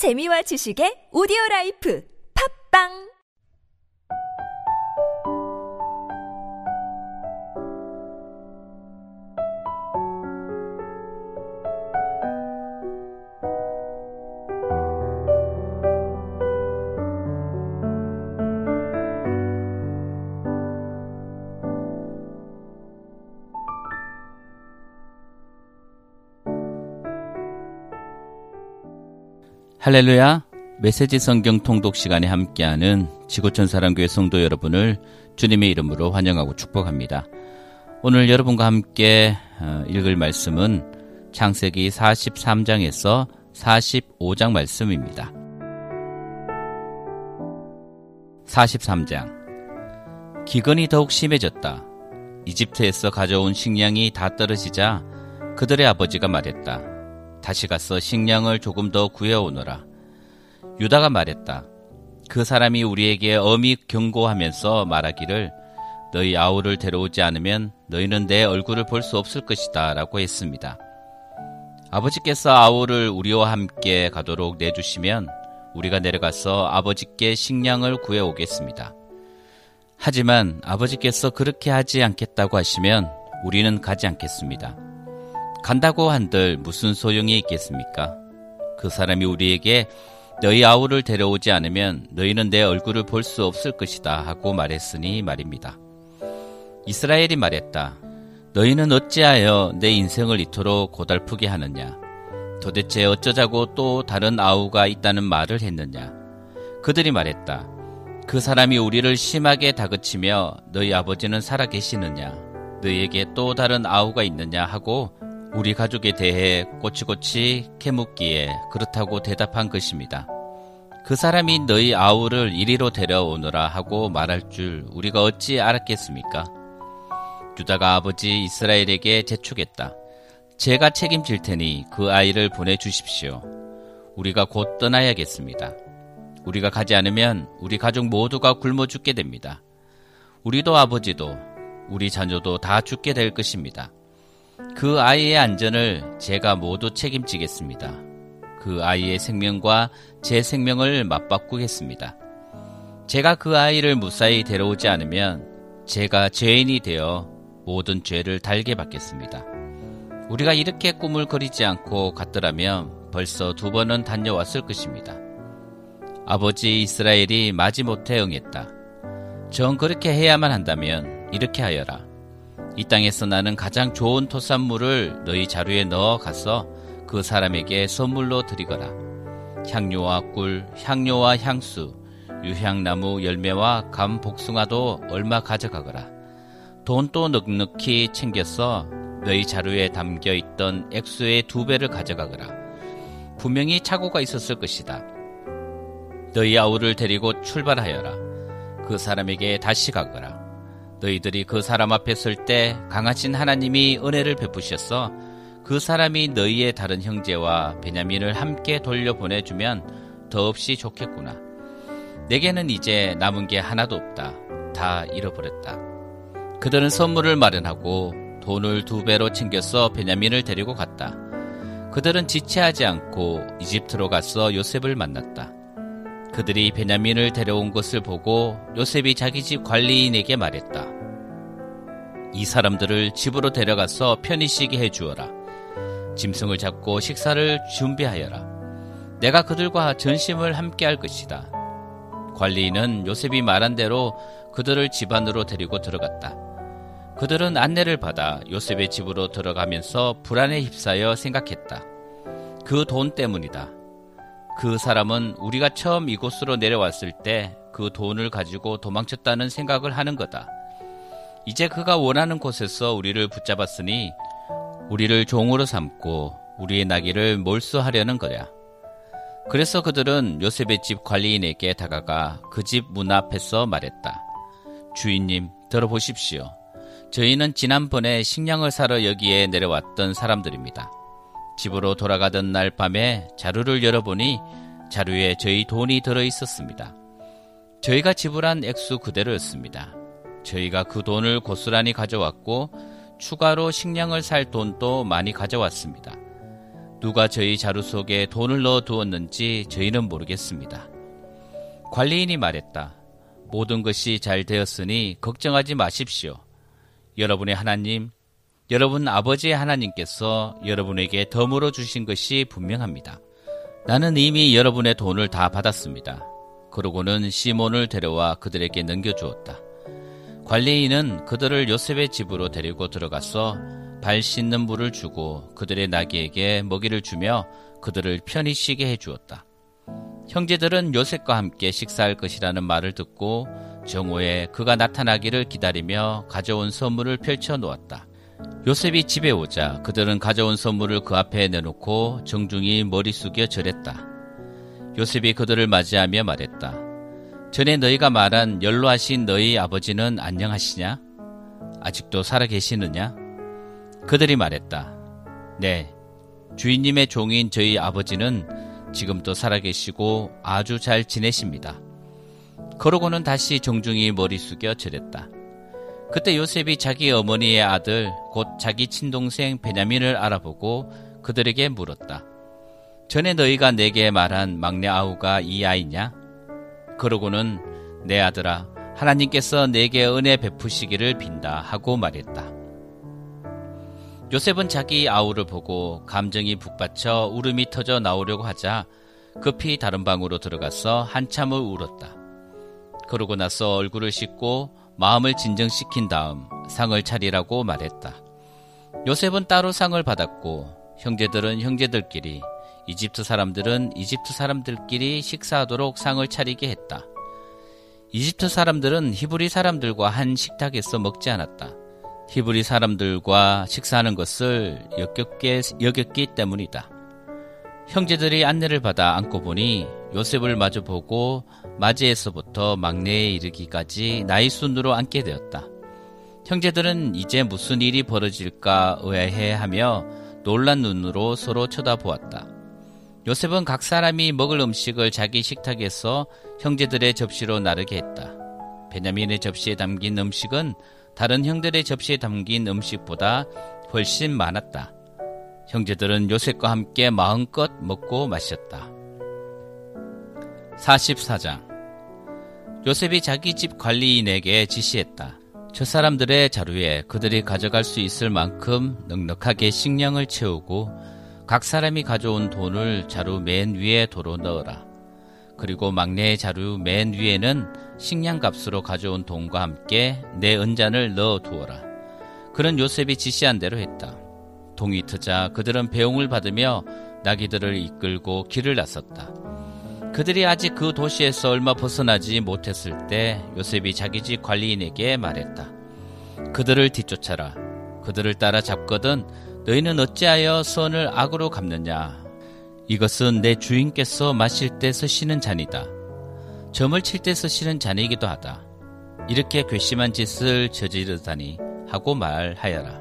재미와 지식의 오디오 라이프. 팝빵 할렐루야 메시지 성경 통독 시간에 함께하는 지구촌 사랑교회 성도 여러분을 주님의 이름으로 환영하고 축복합니다. 오늘 여러분과 함께 어, 읽을 말씀은 창세기 43장에서 45장 말씀입니다. 43장 기근이 더욱 심해졌다. 이집트에서 가져온 식량이 다 떨어지자 그들의 아버지가 말했다. 다시 가서 식량을 조금 더 구해오너라. 유다가 말했다. 그 사람이 우리에게 엄히 경고하면서 말하기를 너희 아우를 데려오지 않으면 너희는 내 얼굴을 볼 수 없을 것이다 라고 했습니다. 아버지께서 아우를 우리와 함께 가도록 내주시면 우리가 내려가서 아버지께 식량을 구해오겠습니다. 하지만 아버지께서 그렇게 하지 않겠다고 하시면 우리는 가지 않겠습니다. 간다고 한들 무슨 소용이 있겠습니까? 그 사람이 우리에게 너희 아우를 데려오지 않으면 너희는 내 얼굴을 볼 수 없을 것이다 하고 말했으니 말입니다. 이스라엘이 말했다. 너희는 어찌하여 내 인생을 이토록 고달프게 하느냐? 도대체 어쩌자고 또 다른 아우가 있다는 말을 했느냐? 그들이 말했다. 그 사람이 우리를 심하게 다그치며 너희 아버지는 살아 계시느냐? 너희에게 또 다른 아우가 있느냐 하고 우리 가족에 대해 꼬치꼬치 캐묻기에 그렇다고 대답한 것입니다. 그 사람이 너희 아우를 이리로 데려오너라 하고 말할 줄 우리가 어찌 알았겠습니까? 유다가 아버지 이스라엘에게 재촉했다. 제가 책임질 테니 그 아이를 보내주십시오. 우리가 곧 떠나야겠습니다. 우리가 가지 않으면 우리 가족 모두가 굶어 죽게 됩니다. 우리도 아버지도 우리 자녀도 다 죽게 될 것입니다. 그 아이의 안전을 제가 모두 책임지겠습니다. 그 아이의 생명과 제 생명을 맞바꾸겠습니다. 제가 그 아이를 무사히 데려오지 않으면 제가 죄인이 되어 모든 죄를 달게 받겠습니다. 우리가 이렇게 꿈을 거리지 않고 갔더라면 벌써 두 번은 다녀왔을 것입니다. 아버지 이스라엘이 마지못해 응했다. 전 그렇게 해야만 한다면 이렇게 하여라. 이 땅에서 나는 가장 좋은 토산물을 너희 자루에 넣어 가서 그 사람에게 선물로 드리거라. 향료와 꿀, 향료와 향수, 유향나무 열매와 감 복숭아도 얼마 가져가거라. 돈도 넉넉히 챙겨서 너희 자루에 담겨 있던 액수의 두 배를 가져가거라. 분명히 착오가 있었을 것이다. 너희 아우를 데리고 출발하여라. 그 사람에게 다시 가거라. 너희들이 그 사람 앞에 설 때 강하신 하나님이 은혜를 베푸셨어 그 사람이 너희의 다른 형제와 베냐민을 함께 돌려보내 주면 더없이 좋겠구나. 내게는 이제 남은 게 하나도 없다. 다 잃어버렸다. 그들은 선물을 마련하고 돈을 두 배로 챙겨서 베냐민을 데리고 갔다. 그들은 지체하지 않고 이집트로 가서 요셉을 만났다. 그들이 베냐민을 데려온 것을 보고 요셉이 자기 집 관리인에게 말했다. 이 사람들을 집으로 데려가서 편히 쉬게 해주어라. 짐승을 잡고 식사를 준비하여라. 내가 그들과 전심을 함께 할 것이다. 관리인은 요셉이 말한 대로 그들을 집 안으로 데리고 들어갔다. 그들은 안내를 받아 요셉의 집으로 들어가면서 불안에 휩싸여 생각했다. 그 돈 때문이다. 그 사람은 우리가 처음 이곳으로 내려왔을 때 그 돈을 가지고 도망쳤다는 생각을 하는 거다. 이제 그가 원하는 곳에서 우리를 붙잡았으니 우리를 종으로 삼고 우리의 나귀를 몰수하려는 거야. 그래서 그들은 요셉의 집 관리인에게 다가가 그 집 문 앞에서 말했다. 주인님, 들어보십시오. 저희는 지난번에 식량을 사러 여기에 내려왔던 사람들입니다. 집으로 돌아가던 날 밤에 자루를 열어보니 자루에 저희 돈이 들어 있었습니다. 저희가 지불한 액수 그대로였습니다. 저희가 그 돈을 고스란히 가져왔고 추가로 식량을 살 돈도 많이 가져왔습니다. 누가 저희 자루 속에 돈을 넣어 두었는지 저희는 모르겠습니다. 관리인이 말했다. 모든 것이 잘 되었으니 걱정하지 마십시오. 여러분의 하나님, 여러분 아버지의 하나님께서 여러분에게 덤으로 주신 것이 분명합니다. 나는 이미 여러분의 돈을 다 받았습니다. 그러고는 시몬을 데려와 그들에게 넘겨주었다. 관리인은 그들을 요셉의 집으로 데리고 들어가서 발 씻는 물을 주고 그들의 나귀에게 먹이를 주며 그들을 편히 쉬게 해주었다. 형제들은 요셉과 함께 식사할 것이라는 말을 듣고 정오에 그가 나타나기를 기다리며 가져온 선물을 펼쳐 놓았다. 요셉이 집에 오자 그들은 가져온 선물을 그 앞에 내놓고 정중히 머리 숙여 절했다. 요셉이 그들을 맞이하며 말했다. 전에 너희가 말한 연로하신 너희 아버지는 안녕하시냐? 아직도 살아 계시느냐? 그들이 말했다. 네. 주인님의 종인 저희 아버지는 지금도 살아계시고 아주 잘 지내십니다. 그러고는 다시 정중히 머리 숙여 절했다. 그때 요셉이 자기 어머니의 아들, 곧 자기 친동생 베냐민을 알아보고 그들에게 물었다. 전에 너희가 내게 말한 막내 아우가 이 아이냐? 그러고는 내 아들아, 하나님께서 내게 은혜 베푸시기를 빈다 하고 말했다. 요셉은 자기 아우를 보고 감정이 북받쳐 울음이 터져 나오려고 하자 급히 다른 방으로 들어가서 한참을 울었다. 그러고 나서 얼굴을 씻고 마음을 진정시킨 다음 상을 차리라고 말했다. 요셉은 따로 상을 받았고 형제들은 형제들끼리 이집트 사람들은 이집트 사람들끼리 식사하도록 상을 차리게 했다. 이집트 사람들은 히브리 사람들과 한 식탁에서 먹지 않았다. 히브리 사람들과 식사하는 것을 역겹게 여겼기 때문이다. 형제들이 안내를 받아 앉고 보니 요셉을 마주보고 맞이에서부터 막내에 이르기까지 나이 순으로 앉게 되었다. 형제들은 이제 무슨 일이 벌어질까 의아해하며 놀란 눈으로 서로 쳐다보았다. 요셉은 각 사람이 먹을 음식을 자기 식탁에서 형제들의 접시로 나르게 했다. 베냐민의 접시에 담긴 음식은 다른 형들의 접시에 담긴 음식보다 훨씬 많았다. 형제들은 요셉과 함께 마음껏 먹고 마셨다. 44장 요셉이 자기 집 관리인에게 지시했다. 저 사람들의 자루에 그들이 가져갈 수 있을 만큼 넉넉하게 식량을 채우고 각 사람이 가져온 돈을 자루 맨 위에 도로 넣어라. 그리고 막내의 자루 맨 위에는 식량 값으로 가져온 돈과 함께 내 은잔을 넣어 두어라. 그런 요셉이 지시한 대로 했다. 동이 트자 그들은 배웅을 받으며 나귀들을 이끌고 길을 나섰다. 그들이 아직 그 도시에서 얼마 벗어나지 못했을 때 요셉이 자기 집 관리인에게 말했다. 그들을 뒤쫓아라. 그들을 따라 잡거든 너희는 어찌하여 선을 악으로 갚느냐. 이것은 내 주인께서 마실 때 쓰시는 잔이다. 점을 칠 때 쓰시는 잔이기도 하다. 이렇게 괘씸한 짓을 저지르다니 하고 말하여라.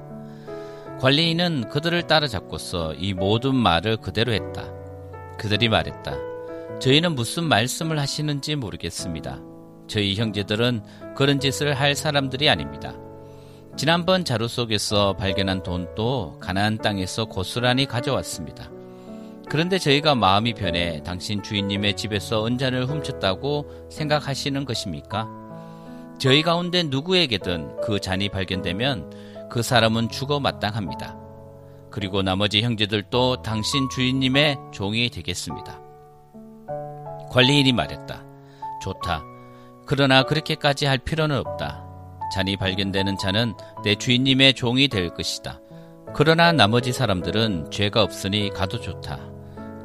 관리인은 그들을 따라잡고서 이 모든 말을 그대로 했다. 그들이 말했다. 저희는 무슨 말씀을 하시는지 모르겠습니다. 저희 형제들은 그런 짓을 할 사람들이 아닙니다. 지난번 자루 속에서 발견한 돈도 가나안 땅에서 고스란히 가져왔습니다. 그런데 저희가 마음이 변해 당신 주인님의 집에서 은잔을 훔쳤다고 생각하시는 것입니까? 저희 가운데 누구에게든 그 잔이 발견되면 그 사람은 죽어 마땅합니다. 그리고 나머지 형제들도 당신 주인님의 종이 되겠습니다. 관리인이 말했다. 좋다. 그러나 그렇게까지 할 필요는 없다. 잔이 발견되는 자는 내 주인님의 종이 될 것이다. 그러나 나머지 사람들은 죄가 없으니 가도 좋다.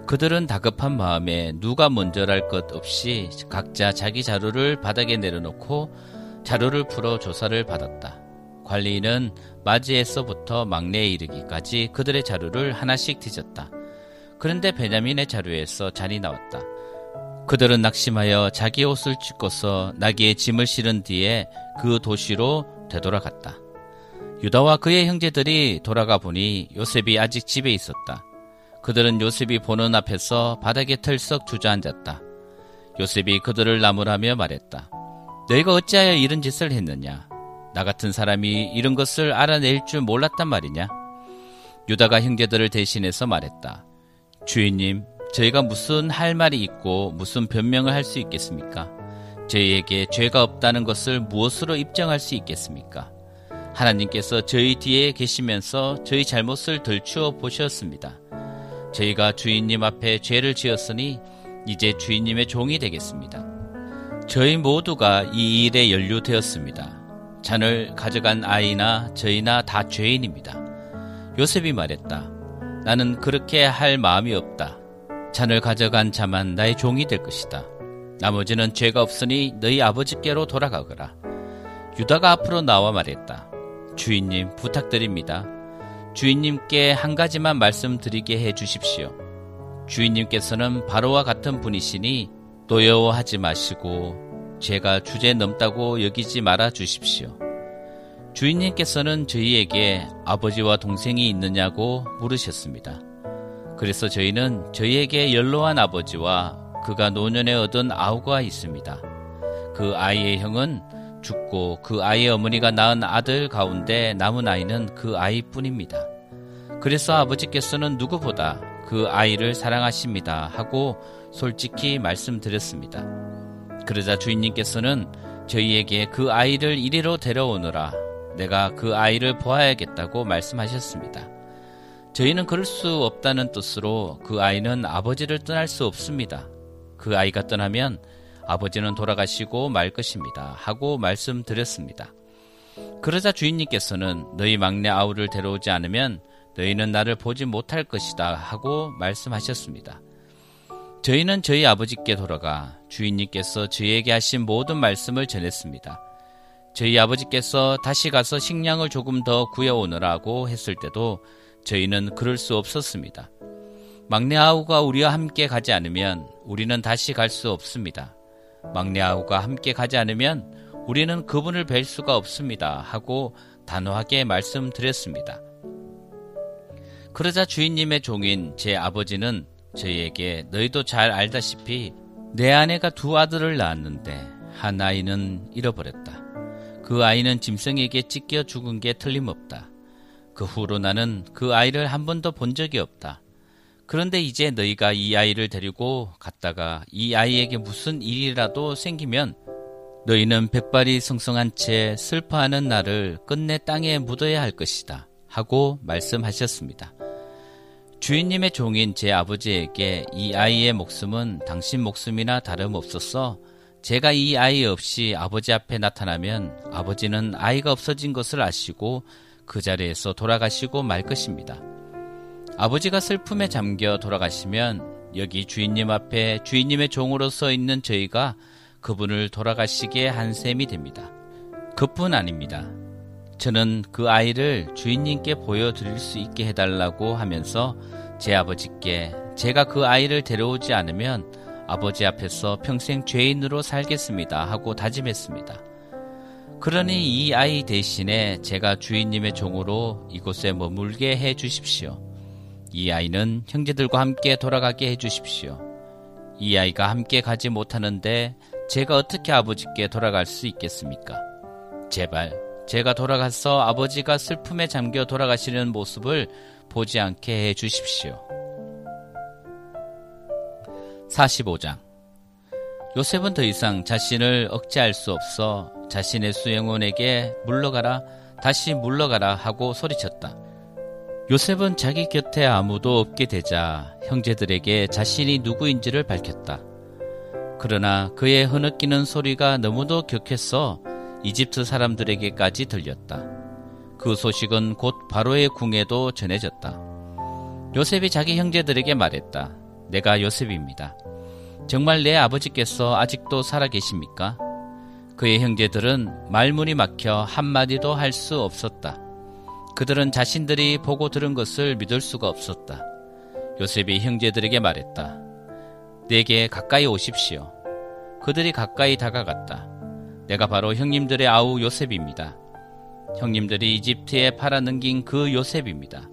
그들은 다급한 마음에 누가 먼저랄 것 없이 각자 자기 자료를 바닥에 내려놓고 자료를 풀어 조사를 받았다. 관리인은 맞이에서부터 막내에 이르기까지 그들의 자료를 하나씩 뒤졌다. 그런데 베냐민의 자료에서 잔이 나왔다. 그들은 낙심하여 자기 옷을 찢고서 나귀의 짐을 실은 뒤에 그 도시로 되돌아갔다. 유다와 그의 형제들이 돌아가 보니 요셉이 아직 집에 있었다. 그들은 요셉이 보는 앞에서 바닥에 털썩 주저앉았다. 요셉이 그들을 나무라며 말했다. 너희가 어찌하여 이런 짓을 했느냐? 나 같은 사람이 이런 것을 알아낼 줄 몰랐단 말이냐? 유다가 형제들을 대신해서 말했다. 주인님, 저희가 무슨 할 말이 있고 무슨 변명을 할 수 있겠습니까? 저희에게 죄가 없다는 것을 무엇으로 입증할 수 있겠습니까? 하나님께서 저희 뒤에 계시면서 저희 잘못을 들추어 보셨습니다. 저희가 주인님 앞에 죄를 지었으니 이제 주인님의 종이 되겠습니다. 저희 모두가 이 일에 연루되었습니다. 잔을 가져간 아이나 저희나 다 죄인입니다. 요셉이 말했다. 나는 그렇게 할 마음이 없다. 잔을 가져간 자만 나의 종이 될 것이다. 나머지는 죄가 없으니 너희 아버지께로 돌아가거라. 유다가 앞으로 나와 말했다. 주인님 부탁드립니다. 주인님께 한 가지만 말씀드리게 해 주십시오. 주인님께서는 바로와 같은 분이시니 노여워하지 마시고 제가 주제 넘다고 여기지 말아 주십시오. 주인님께서는 저희에게 아버지와 동생이 있느냐고 물으셨습니다. 그래서 저희는 저희에게 연로한 아버지와 그가 노년에 얻은 아우가 있습니다. 그 아이의 형은 죽고 그 아이의 어머니가 낳은 아들 가운데 남은 아이는 그 아이뿐입니다. 그래서 아버지께서는 누구보다 그 아이를 사랑하십니다 하고 솔직히 말씀드렸습니다. 그러자 주인님께서는 저희에게 그 아이를 이리로 데려오느라 내가 그 아이를 보아야겠다고 말씀하셨습니다. 저희는 그럴 수 없다는 뜻으로 그 아이는 아버지를 떠날 수 없습니다. 그 아이가 떠나면 아버지는 돌아가시고 말 것입니다. 하고 말씀드렸습니다. 그러자 주인님께서는 너희 막내 아우를 데려오지 않으면 너희는 나를 보지 못할 것이다 하고 말씀하셨습니다. 저희는 저희 아버지께 돌아가 주인님께서 저희에게 하신 모든 말씀을 전했습니다. 저희 아버지께서 다시 가서 식량을 조금 더 구해오느라고 했을 때도 저희는 그럴 수 없었습니다. 막내 아우가 우리와 함께 가지 않으면 우리는 다시 갈 수 없습니다. 막내 아우가 함께 가지 않으면 우리는 그분을 뵐 수가 없습니다. 하고 단호하게 말씀드렸습니다. 그러자 주인님의 종인 제 아버지는 저희에게 너희도 잘 알다시피 내 아내가 두 아들을 낳았는데 한 아이는 잃어버렸다. 그 아이는 짐승에게 찢겨 죽은 게 틀림없다. 그 후로 나는 그 아이를 한 번도 본 적이 없다. 그런데 이제 너희가 이 아이를 데리고 갔다가 이 아이에게 무슨 일이라도 생기면 너희는 백발이 성성한 채 슬퍼하는 날을 끝내 땅에 묻어야 할 것이다. 하고 말씀하셨습니다. 주인님의 종인 제 아버지에게 이 아이의 목숨은 당신 목숨이나 다름없었어 제가 이 아이 없이 아버지 앞에 나타나면 아버지는 아이가 없어진 것을 아시고 그 자리에서 돌아가시고 말 것입니다. 아버지가 슬픔에 잠겨 돌아가시면 여기 주인님 앞에 주인님의 종으로 서 있는 저희가 그분을 돌아가시게 한 셈이 됩니다. 그뿐 아닙니다. 저는 그 아이를 주인님께 보여드릴 수 있게 해달라고 하면서 제 아버지께 제가 그 아이를 데려오지 않으면 아버지 앞에서 평생 죄인으로 살겠습니다 하고 다짐했습니다. 그러니 이 아이 대신에 제가 주인님의 종으로 이곳에 머물게 해 주십시오. 이 아이는 형제들과 함께 돌아가게 해 주십시오. 이 아이가 함께 가지 못하는데 제가 어떻게 아버지께 돌아갈 수 있겠습니까? 제발 제가 돌아가서 아버지가 슬픔에 잠겨 돌아가시는 모습을 보지 않게 해 주십시오. 45장 요셉은 더 이상 자신을 억제할 수 없어 자신의 수영원에게 물러가라, 다시 물러가라 하고 소리쳤다. 요셉은 자기 곁에 아무도 없게 되자 형제들에게 자신이 누구인지를 밝혔다. 그러나 그의 흐느끼는 소리가 너무도 격해서 이집트 사람들에게까지 들렸다. 그 소식은 곧 바로의 궁에도 전해졌다. 요셉이 자기 형제들에게 말했다. 내가 요셉입니다. 정말 내 아버지께서 아직도 살아 계십니까? 그의 형제들은 말문이 막혀 한마디도 할 수 없었다. 그들은 자신들이 보고 들은 것을 믿을 수가 없었다. 요셉이 형제들에게 말했다. 내게 가까이 오십시오. 그들이 가까이 다가갔다. 내가 바로 형님들의 아우 요셉입니다. 형님들이 이집트에 팔아넘긴 그 요셉입니다.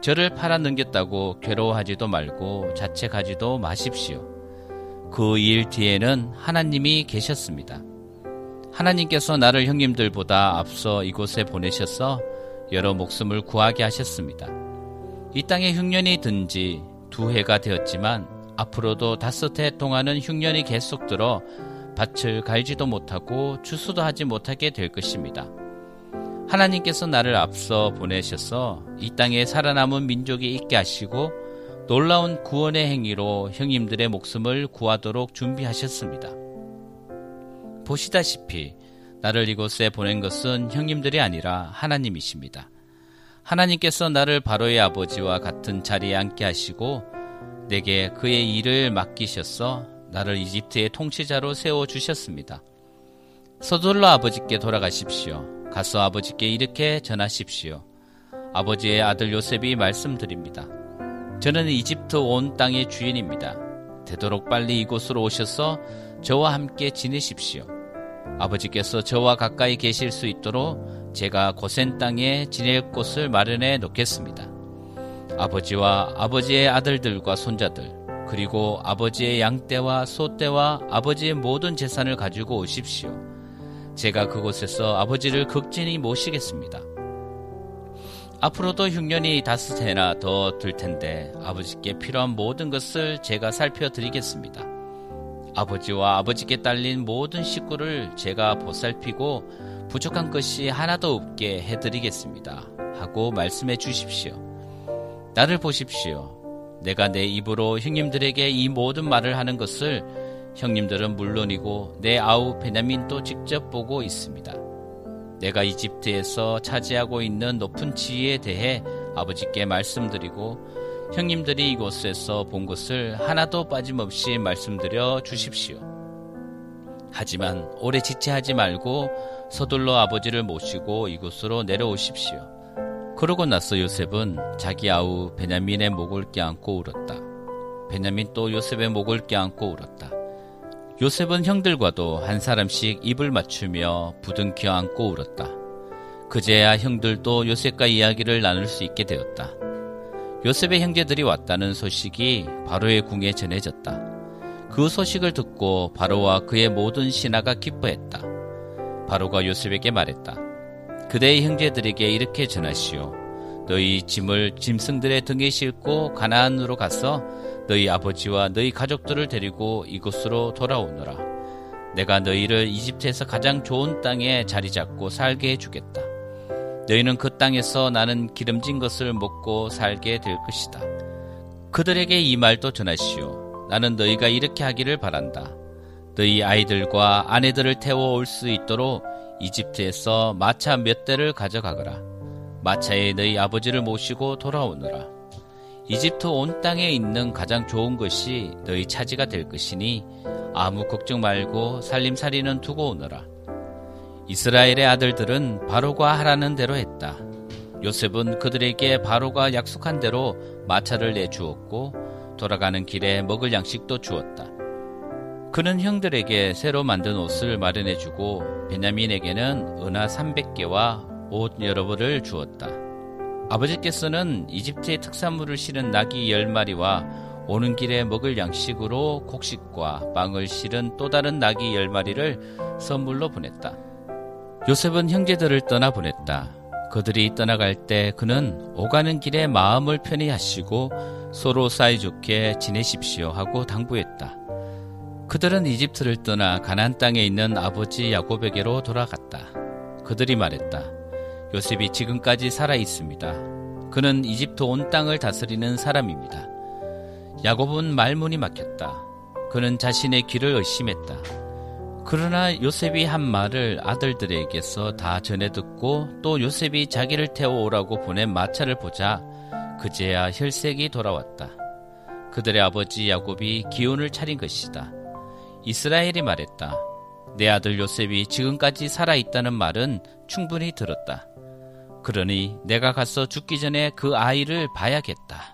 저를 팔아넘겼다고 괴로워하지도 말고 자책하지도 마십시오. 그 일 뒤에는 하나님이 계셨습니다. 하나님께서 나를 형님들보다 앞서 이곳에 보내셔서 여러 목숨을 구하게 하셨습니다. 이 땅에 흉년이 든 지 두 해가 되었지만 앞으로도 다섯 해 동안은 흉년이 계속 들어 밭을 갈지도 못하고 추수도 하지 못하게 될 것입니다. 하나님께서 나를 앞서 보내셔서 이 땅에 살아남은 민족이 있게 하시고 놀라운 구원의 행위로 형님들의 목숨을 구하도록 준비하셨습니다. 보시다시피 나를 이곳에 보낸 것은 형님들이 아니라 하나님이십니다. 하나님께서 나를 바로의 아버지와 같은 자리에 앉게 하시고 내게 그의 일을 맡기셔서 나를 이집트의 통치자로 세워 주셨습니다. 서둘러 아버지께 돌아가십시오. 가서 아버지께 이렇게 전하십시오. 아버지의 아들 요셉이 말씀드립니다. 저는 이집트 온 땅의 주인입니다. 되도록 빨리 이곳으로 오셔서 저와 함께 지내십시오. 아버지께서 저와 가까이 계실 수 있도록 제가 고센 땅에 지낼 곳을 마련해 놓겠습니다. 아버지와 아버지의 아들들과 손자들, 그리고 아버지의 양떼와 소떼와 아버지의 모든 재산을 가지고 오십시오. 제가 그곳에서 아버지를 극진히 모시겠습니다. 앞으로도 흉년이 다섯 해나 더 들 텐데 아버지께 필요한 모든 것을 제가 살펴드리겠습니다. 아버지와 아버지께 딸린 모든 식구를 제가 보살피고 부족한 것이 하나도 없게 해드리겠습니다. 하고 말씀해 주십시오. 나를 보십시오. 내가 내 입으로 형님들에게 이 모든 말을 하는 것을 형님들은 물론이고 내 아우 베냐민도 직접 보고 있습니다. 내가 이집트에서 차지하고 있는 높은 지위에 대해 아버지께 말씀드리고 형님들이 이곳에서 본 것을 하나도 빠짐없이 말씀드려 주십시오. 하지만 오래 지체하지 말고 서둘러 아버지를 모시고 이곳으로 내려오십시오. 그러고 나서 요셉은 자기 아우 베냐민의 목을 껴안고 울었다. 베냐민 또 요셉의 목을 껴안고 울었다. 요셉은 형들과도 한 사람씩 입을 맞추며 부둥켜 안고 울었다. 그제야 형들도 요셉과 이야기를 나눌 수 있게 되었다. 요셉의 형제들이 왔다는 소식이 바로의 궁에 전해졌다. 그 소식을 듣고 바로와 그의 모든 신하가 기뻐했다. 바로가 요셉에게 말했다. 그대의 형제들에게 이렇게 전하시오. 너희 짐을 짐승들의 등에 싣고 가나안으로 가서 너희 아버지와 너희 가족들을 데리고 이곳으로 돌아오너라. 내가 너희를 이집트에서 가장 좋은 땅에 자리 잡고 살게 해주겠다. 너희는 그 땅에서 나는 기름진 것을 먹고 살게 될 것이다. 그들에게 이 말도 전하시오. 나는 너희가 이렇게 하기를 바란다. 너희 아이들과 아내들을 태워 올 수 있도록 이집트에서 마차 몇 대를 가져가거라. 마차에 너희 아버지를 모시고 돌아오너라. 이집트 온 땅에 있는 가장 좋은 것이 너희 차지가 될 것이니 아무 걱정 말고 살림살이는 두고 오너라. 이스라엘의 아들들은 바로가 하라는 대로 했다. 요셉은 그들에게 바로가 약속한 대로 마차를 내주었고 돌아가는 길에 먹을 양식도 주었다. 그는 형들에게 새로 만든 옷을 마련해주고 베냐민에게는 은하 300개와 옷 여러 벌을 주었다. 아버지께서는 이집트의 특산물을 실은 나귀 10마리와 오는 길에 먹을 양식으로 곡식과 빵을 실은 또 다른 나귀 10마리를 선물로 보냈다. 요셉은 형제들을 떠나 보냈다. 그들이 떠나갈 때 그는 오가는 길에 마음을 편히 하시고 서로 사이좋게 지내십시오 하고 당부했다. 그들은 이집트를 떠나 가난 땅에 있는 아버지 야곱에게로 돌아갔다. 그들이 말했다. 요셉이 지금까지 살아 있습니다. 그는 이집트 온 땅을 다스리는 사람입니다. 야곱은 말문이 막혔다. 그는 자신의 귀를 의심했다. 그러나 요셉이 한 말을 아들들에게서 다 전해 듣고 또 요셉이 자기를 태워오라고 보낸 마차를 보자 그제야 혈색이 돌아왔다. 그들의 아버지 야곱이 기운을 차린 것이다. 이스라엘이 말했다. 내 아들 요셉이 지금까지 살아있다는 말은 충분히 들었다. 그러니 내가 가서 죽기 전에 그 아이를 봐야겠다.